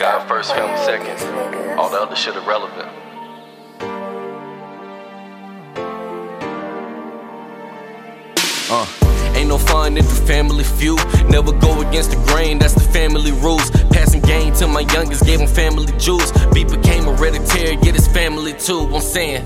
God first, family second. All the other shit irrelevant. Uh, ain't no fun in the family feud. Never go against the grain, that's the family rules. Passing game to my youngest, gave him family jewels. Beat became hereditary, get his family too. I'm saying,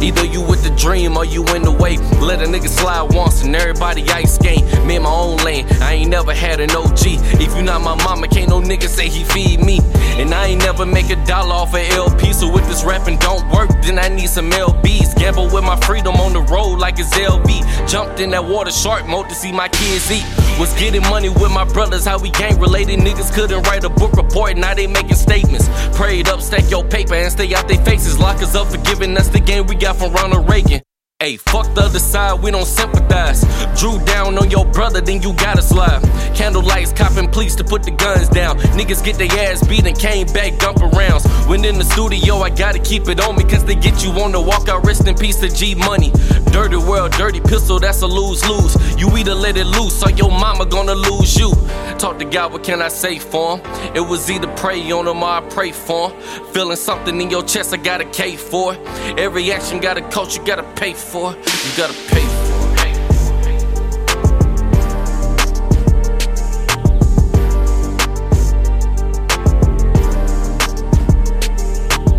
either you with the dream or you in the way. Let a nigga slide once and everybody ice skate. Me in my own lane, I ain't never had an OG. If you not my mama, can't nigga say he feed me. And I ain't never make a dollar off a LP. So if this rapping don't work, then I need some LBs. Gamble with my freedom on the road like it's LB. Jumped in that water shark mode to see my kids eat. Was getting money with my brothers, how we gang related. Niggas couldn't write a book report, now they making statements. Prayed up, stack your paper and stay out their faces. Lock us up for giving us the game we got from Ronald Reagan. Hey, fuck the other side, we don't sympathize. Drew down on your brother, then you gotta slide. Candlelights, copping police to put the guns down. Niggas get their ass beat and came back dumping rounds. When in the studio, I gotta keep it on me, cause they get you on the walkout. Rest in peace to G Money. Dirty world, dirty pistol, that's a lose lose. You either let it loose or your mama gonna lose you. Talk to God, what can I say for him? It was either pray on him or I pray for him. Feeling something in your chest, I got a K for it. Every action got a coach, you gotta pay for for. You gotta pay for.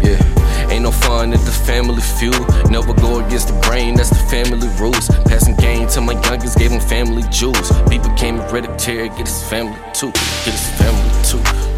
Yeah, ain't no fun at the family feud. Never go against the grain, that's the family rules. Passing game to my youngest, gave him family jewels. He became hereditary, get his family too. Get his family